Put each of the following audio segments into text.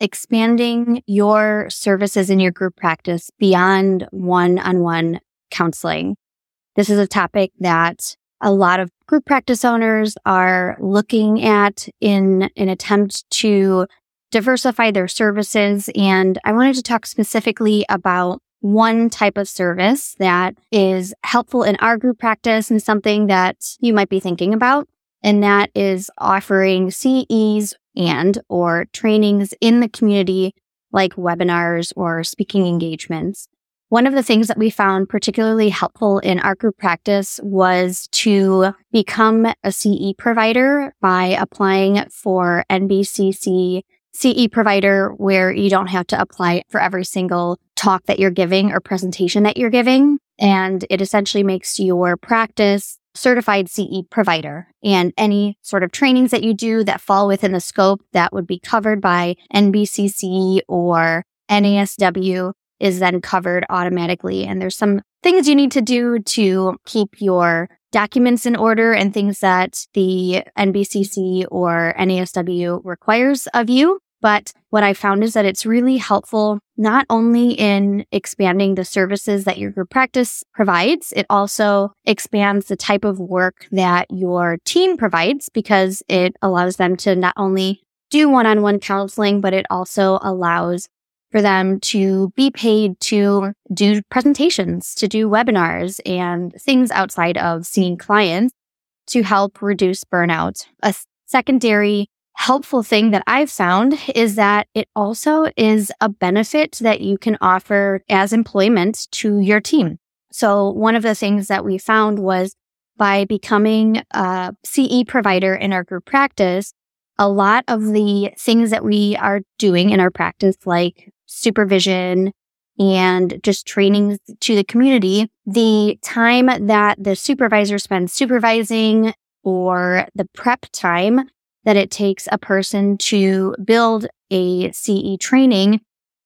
expanding your services in your group practice beyond one on one counseling. This is a topic that a lot of group practice owners are looking at in an attempt to diversify their services. And I wanted to talk specifically about one type of service that is helpful in our group practice and something that you might be thinking about. And that is offering CEs and or trainings in the community like webinars or speaking engagements. One of the things that we found particularly helpful in our group practice was to become a CE provider by applying for NBCC CE provider where you don't have to apply for every single talk that you're giving or presentation that you're giving. And it essentially makes your practice certified CE provider and any sort of trainings that you do that fall within the scope that would be covered by NBCC or NASW is then covered automatically. And there's some things you need to do to keep your documents in order and things that the NBCC or NASW requires of you. But what I found is that it's really helpful not only in expanding the services that your group practice provides, it also expands the type of work that your team provides because it allows them to not only do one on one counseling, but it also allows for them to be paid to do presentations, to do webinars and things outside of seeing clients to help reduce burnout. A secondary helpful thing that I've found is that it also is a benefit that you can offer as employment to your team. So one of the things that we found was by becoming a CE provider in our group practice, a lot of the things that we are doing in our practice, like supervision and just training to the community, the time that the supervisor spends supervising or the prep time that it takes a person to build a CE training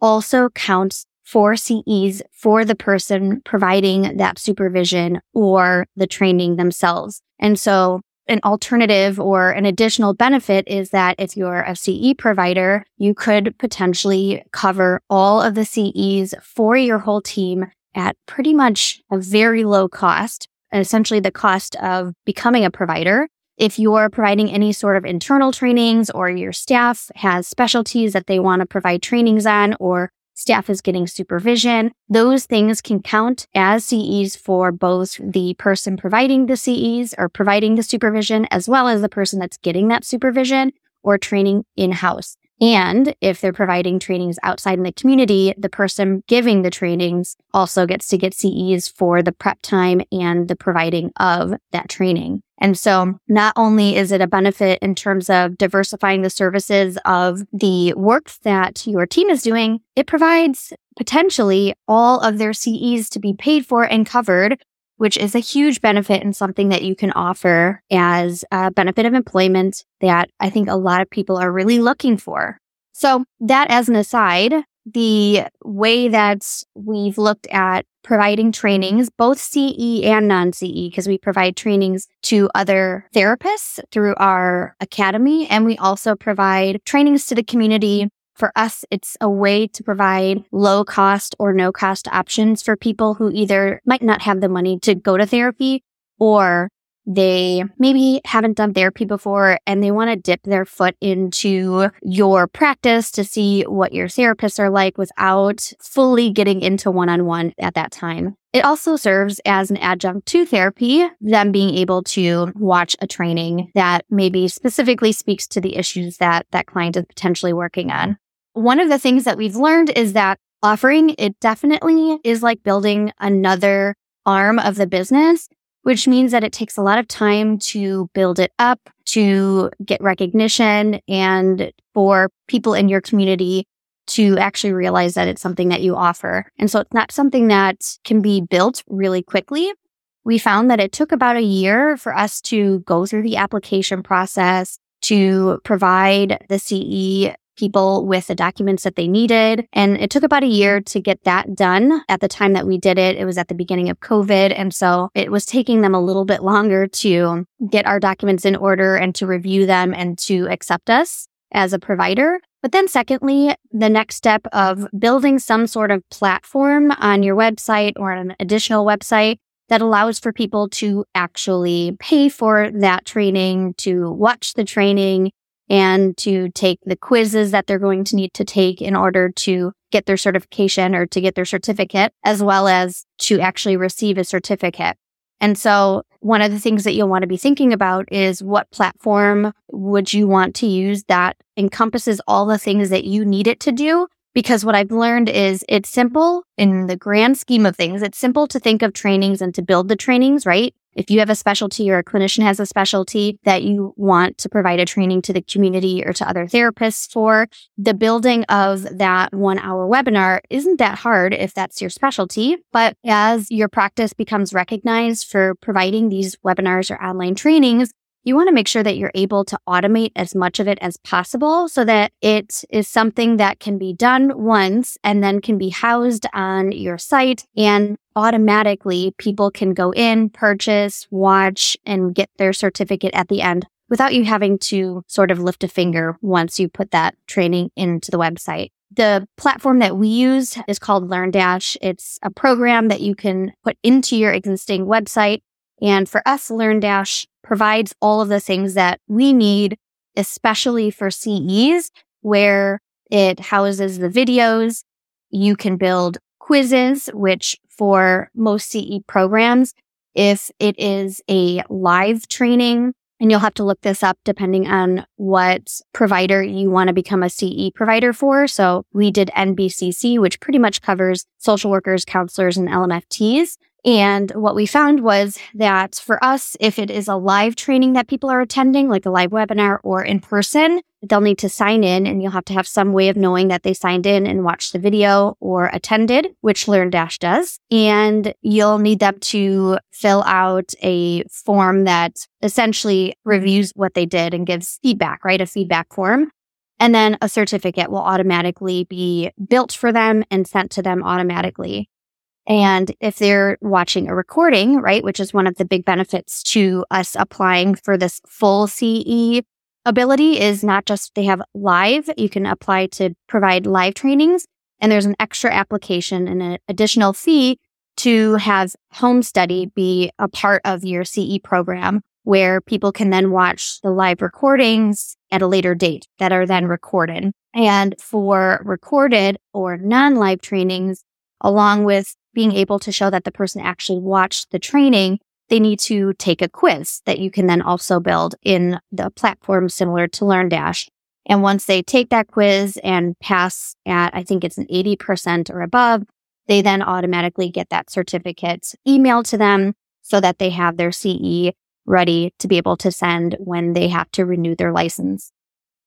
also counts for CEs for the person providing that supervision or the training themselves. And so an alternative or an additional benefit is that if you're a CE provider, you could potentially cover all of the CEs for your whole team at pretty much a very low cost, essentially the cost of becoming a provider. If you're providing any sort of internal trainings or your staff has specialties that they want to provide trainings on or staff is getting supervision, those things can count as CEs for both the person providing the CEs or providing the supervision as well as the person that's getting that supervision or training in house. And if they're providing trainings outside in the community, the person giving the trainings also gets to get CEs for the prep time and the providing of that training. And so not only is it a benefit in terms of diversifying the services of the work that your team is doing, it provides potentially all of their CEs to be paid for and covered which is a huge benefit and something that you can offer as a benefit of employment that I think a lot of people are really looking for. So that as an aside, the way that we've looked at providing trainings, both CE and non CE, because we provide trainings to other therapists through our academy. And we also provide trainings to the community. For us, it's a way to provide low cost or no cost options for people who either might not have the money to go to therapy or they maybe haven't done therapy before and they want to dip their foot into your practice to see what your therapists are like without fully getting into one on one at that time. It also serves as an adjunct to therapy, them being able to watch a training that maybe specifically speaks to the issues that that client is potentially working on. One of the things that we've learned is that offering it definitely is like building another arm of the business which means that it takes a lot of time to build it up, to get recognition, and for people in your community to actually realize that it's something that you offer. And so it's not something that can be built really quickly. We found that it took about a year for us to go through the application process, to provide the CE people with the documents that they needed. And it took about a year to get that done. At the time that we did it, it was at the beginning of COVID. And so it was taking them a little bit longer to get our documents in order and to review them and to accept us as a provider. But then secondly, the next step of building some sort of platform on your website or an additional website that allows for people to actually pay for that training, to watch the training, and to take the quizzes that they're going to need to take in order to get their certification or to get their certificate, as well as to actually receive a certificate. And so one of the things that you'll want to be thinking about is what platform would you want to use that encompasses all the things that you need it to do? Because what I've learned is it's simple in the grand scheme of things. It's simple to think of trainings and to build the trainings, right? If you have a specialty or a clinician has a specialty that you want to provide a training to the community or to other therapists for, the building of that one hour webinar isn't that hard if that's your specialty. But as your practice becomes recognized for providing these webinars or online trainings, you want to make sure that you're able to automate as much of it as possible so that it is something that can be done once and then can be housed on your site and automatically people can go in, purchase, watch, and get their certificate at the end without you having to sort of lift a finger once you put that training into the website. The platform that we use is called LearnDash. It's a program that you can put into your existing website. And for us, LearnDash provides all of the things that we need, especially for CEs, where it houses the videos. You can build quizzes, which for most CE programs, if it is a live training, and you'll have to look this up depending on what provider you want to become a CE provider for. So we did NBCC, which pretty much covers social workers, counselors, and LMFTs. And what we found was that for us, if it is a live training that people are attending, like a live webinar or in person, they'll need to sign in and you'll have to have some way of knowing that they signed in and watched the video or attended, which LearnDash does. And you'll need them to fill out a form that essentially reviews what they did and gives feedback, right? A feedback form. And then a certificate will automatically be built for them and sent to them automatically. And if they're watching a recording, right, which is one of the big benefits to us applying for this full CE ability is not just they have live, you can apply to provide live trainings. And there's an extra application and an additional fee to have home study be a part of your CE program where people can then watch the live recordings at a later date that are then recorded. And for recorded or non live trainings, along with being able to show that the person actually watched the training, they need to take a quiz that you can then also build in the platform similar to LearnDash. And once they take that quiz and pass at, I think it's an 80% or above, they then automatically get that certificate emailed to them so that they have their CE ready to be able to send when they have to renew their license.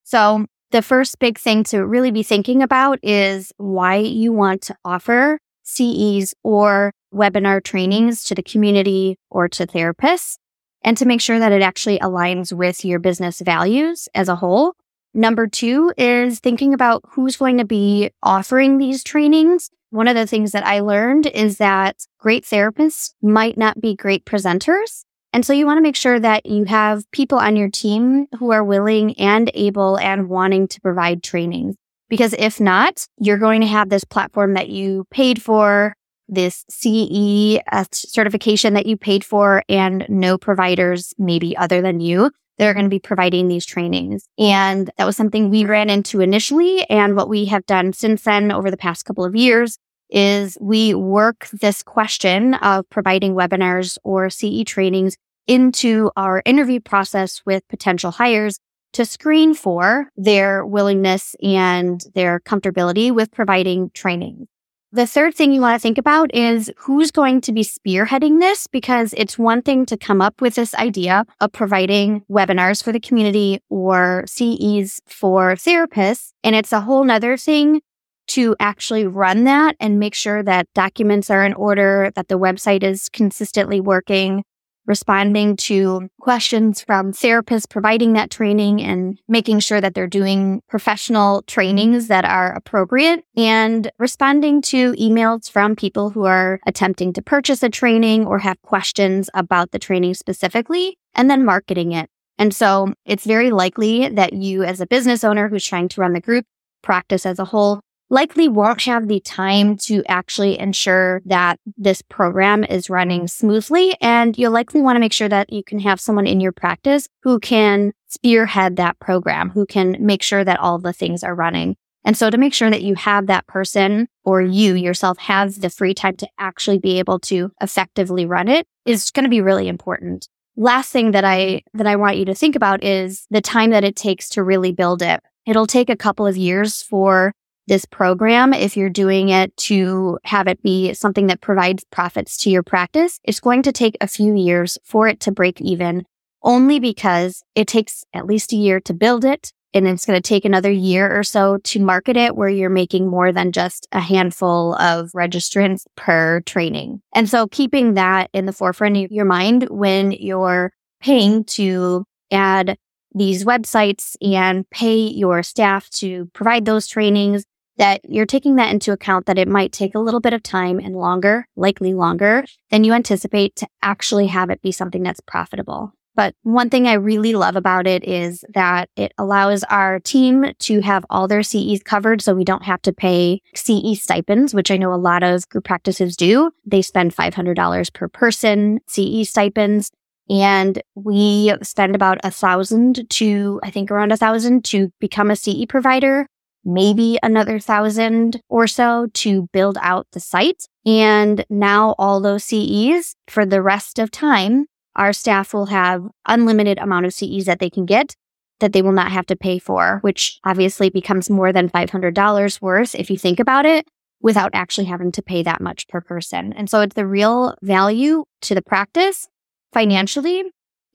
So the first big thing to really be thinking about is why you want to offer CEs or webinar trainings to the community or to therapists and to make sure that it actually aligns with your business values as a whole, Number two is thinking about who's going to be offering these trainings. One of the things that I learned is that great therapists might not be great presenters. And so you want to make sure that you have people on your team who are willing and able and wanting to provide trainings. Because if not, you're going to have this platform that you paid for, this CE certification that you paid for, and no providers, maybe other than you, that are going to be providing these trainings. And that was something we ran into initially. And what we have done since then over the past couple of years is we work this question of providing webinars or CE trainings into our interview process with potential hires to screen for their willingness and their comfortability with providing training. The third thing you want to think about is who's going to be spearheading this because it's one thing to come up with this idea of providing webinars for the community or CEs for therapists. And it's a whole nother thing to actually run that and make sure that documents are in order, that the website is consistently working, responding to questions from therapists providing that training and making sure that they're doing professional trainings that are appropriate and responding to emails from people who are attempting to purchase a training or have questions about the training specifically and then marketing it. And so it's very likely that you as a business owner who's trying to run the group practice as a whole likely won't have the time to actually ensure that this program is running smoothly. And you'll likely want to make sure that you can have someone in your practice who can spearhead that program, who can make sure that all the things are running. And so to make sure that you have that person or you yourself have the free time to actually be able to effectively run it is going to be really important. Last thing that I, that I want you to think about is the time that it takes to really build it. It'll take a couple of years for this program, if you're doing it to have it be something that provides profits to your practice, it's going to take a few years for it to break even only because it takes at least a year to build it. And it's going to take another year or so to market it where you're making more than just a handful of registrants per training. And so keeping that in the forefront of your mind when you're paying to add these websites and pay your staff to provide those trainings that you're taking that into account that it might take a little bit of time and longer, likely longer than you anticipate to actually have it be something that's profitable. But one thing I really love about it is that it allows our team to have all their CEs covered. So we don't have to pay CE stipends, which I know a lot of group practices do. They spend $500 per person CE stipends. And we spend about a thousand to, I think around a thousand to become a CE provider maybe another thousand or so to build out the site. And now all those CEs for the rest of time, our staff will have unlimited amount of CEs that they can get that they will not have to pay for, which obviously becomes more than $500 worth if you think about it without actually having to pay that much per person. And so it's the real value to the practice financially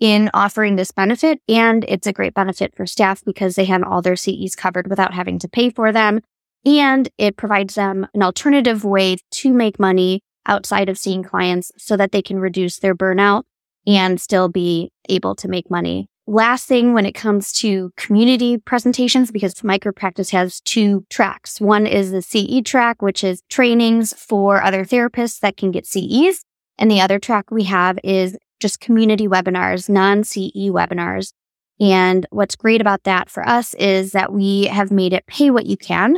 in offering this benefit. And it's a great benefit for staff because they have all their CEs covered without having to pay for them. And it provides them an alternative way to make money outside of seeing clients so that they can reduce their burnout and still be able to make money. Last thing when it comes to community presentations, because micropractice has two tracks. One is the CE track, which is trainings for other therapists that can get CEs. And the other track we have is just community webinars, non CE webinars. And what's great about that for us is that we have made it pay what you can.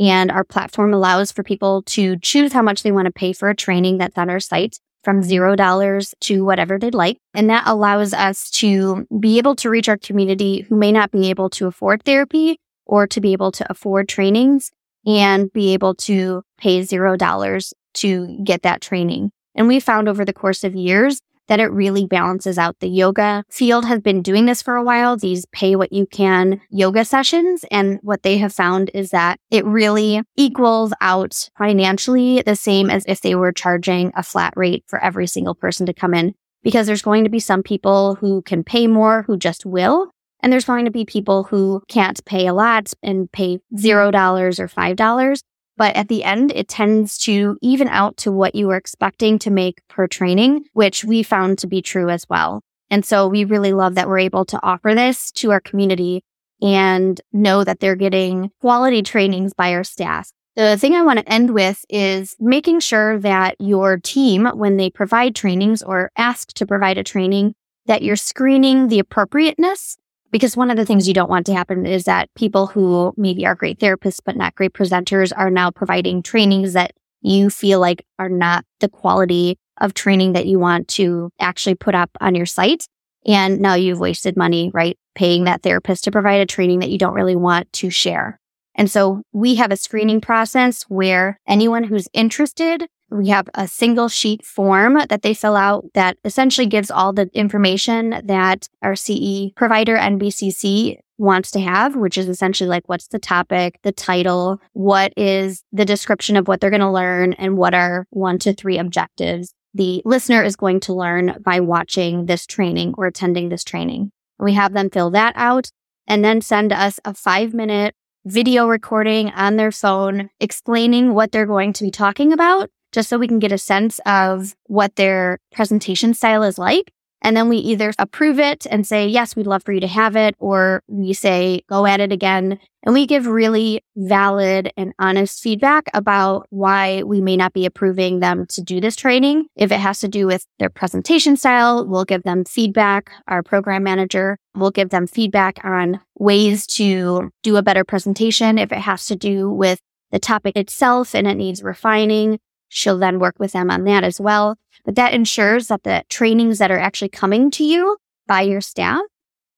And our platform allows for people to choose how much they want to pay for a training that's on our site from $0 to whatever they'd like. And that allows us to be able to reach our community who may not be able to afford therapy or to be able to afford trainings and be able to pay $0 to get that training. And we found over the course of years that it really balances out. The yoga field has been doing this for a while, these pay what you can yoga sessions. And what they have found is that it really equals out financially the same as if they were charging a flat rate for every single person to come in. Because there's going to be some people who can pay more who just will. And there's going to be people who can't pay a lot and pay $0 or $5. But at the end, it tends to even out to what you were expecting to make per training, which we found to be true as well. And so we really love that we're able to offer this to our community and know that they're getting quality trainings by our staff. The thing I want to end with is making sure that your team, when they provide trainings or ask to provide a training, that you're screening the appropriateness. Because one of the things you don't want to happen is that people who maybe are great therapists, but not great presenters are now providing trainings that you feel like are not the quality of training that you want to actually put up on your site. And now you've wasted money, right? Paying that therapist to provide a training that you don't really want to share. And so we have a screening process where anyone who's interested, we have a single sheet form that they fill out that essentially gives all the information that our CE provider, NBCC, wants to have, which is essentially like what's the topic, the title, what is the description of what they're going to learn, and what are one to three objectives the listener is going to learn by watching this training or attending this training. We have them fill that out and then send us a five minute video recording on their phone explaining what they're going to be talking about, just so we can get a sense of what their presentation style is like. And then we either approve it and say, yes, we'd love for you to have it, or we say, go at it again. And we give really valid and honest feedback about why we may not be approving them to do this training. If it has to do with their presentation style, we'll give them feedback. Our program manager will give them feedback on ways to do a better presentation. If it has to do with the topic itself and it needs refining, she'll then work with them on that as well. But that ensures that the trainings that are actually coming to you by your staff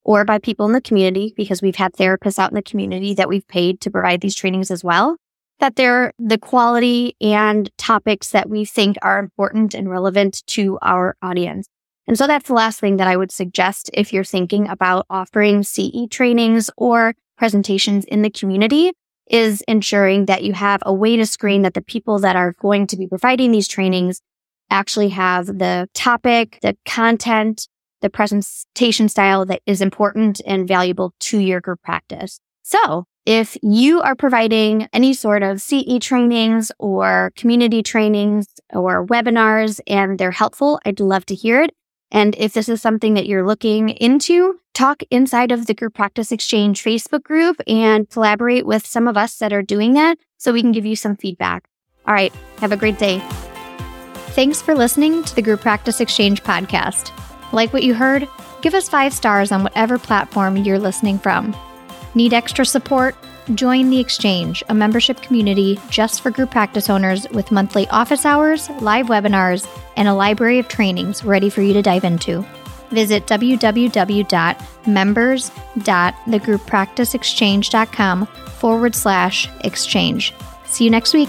or by people in the community, because we've had therapists out in the community that we've paid to provide these trainings as well, that they're the quality and topics that we think are important and relevant to our audience. And so that's the last thing that I would suggest if you're thinking about offering CE trainings or presentations in the community is ensuring that you have a way to screen that the people that are going to be providing these trainings actually have the topic, the content, the presentation style that is important and valuable to your group practice. So if you are providing any sort of CE trainings or community trainings or webinars and they're helpful, I'd love to hear it. And if this is something that you're looking into, talk inside of the Group Practice Exchange Facebook group and collaborate with some of us that are doing that so we can give you some feedback. All right. Have a great day. Thanks for listening to the Group Practice Exchange podcast. Like what you heard? Give us five stars on whatever platform you're listening from. Need extra support? Join the Exchange, a membership community just for group practice owners with monthly office hours, live webinars, and a library of trainings ready for you to dive into. Visit www.members.thegrouppracticeexchange.com forward slash exchange. See you next week.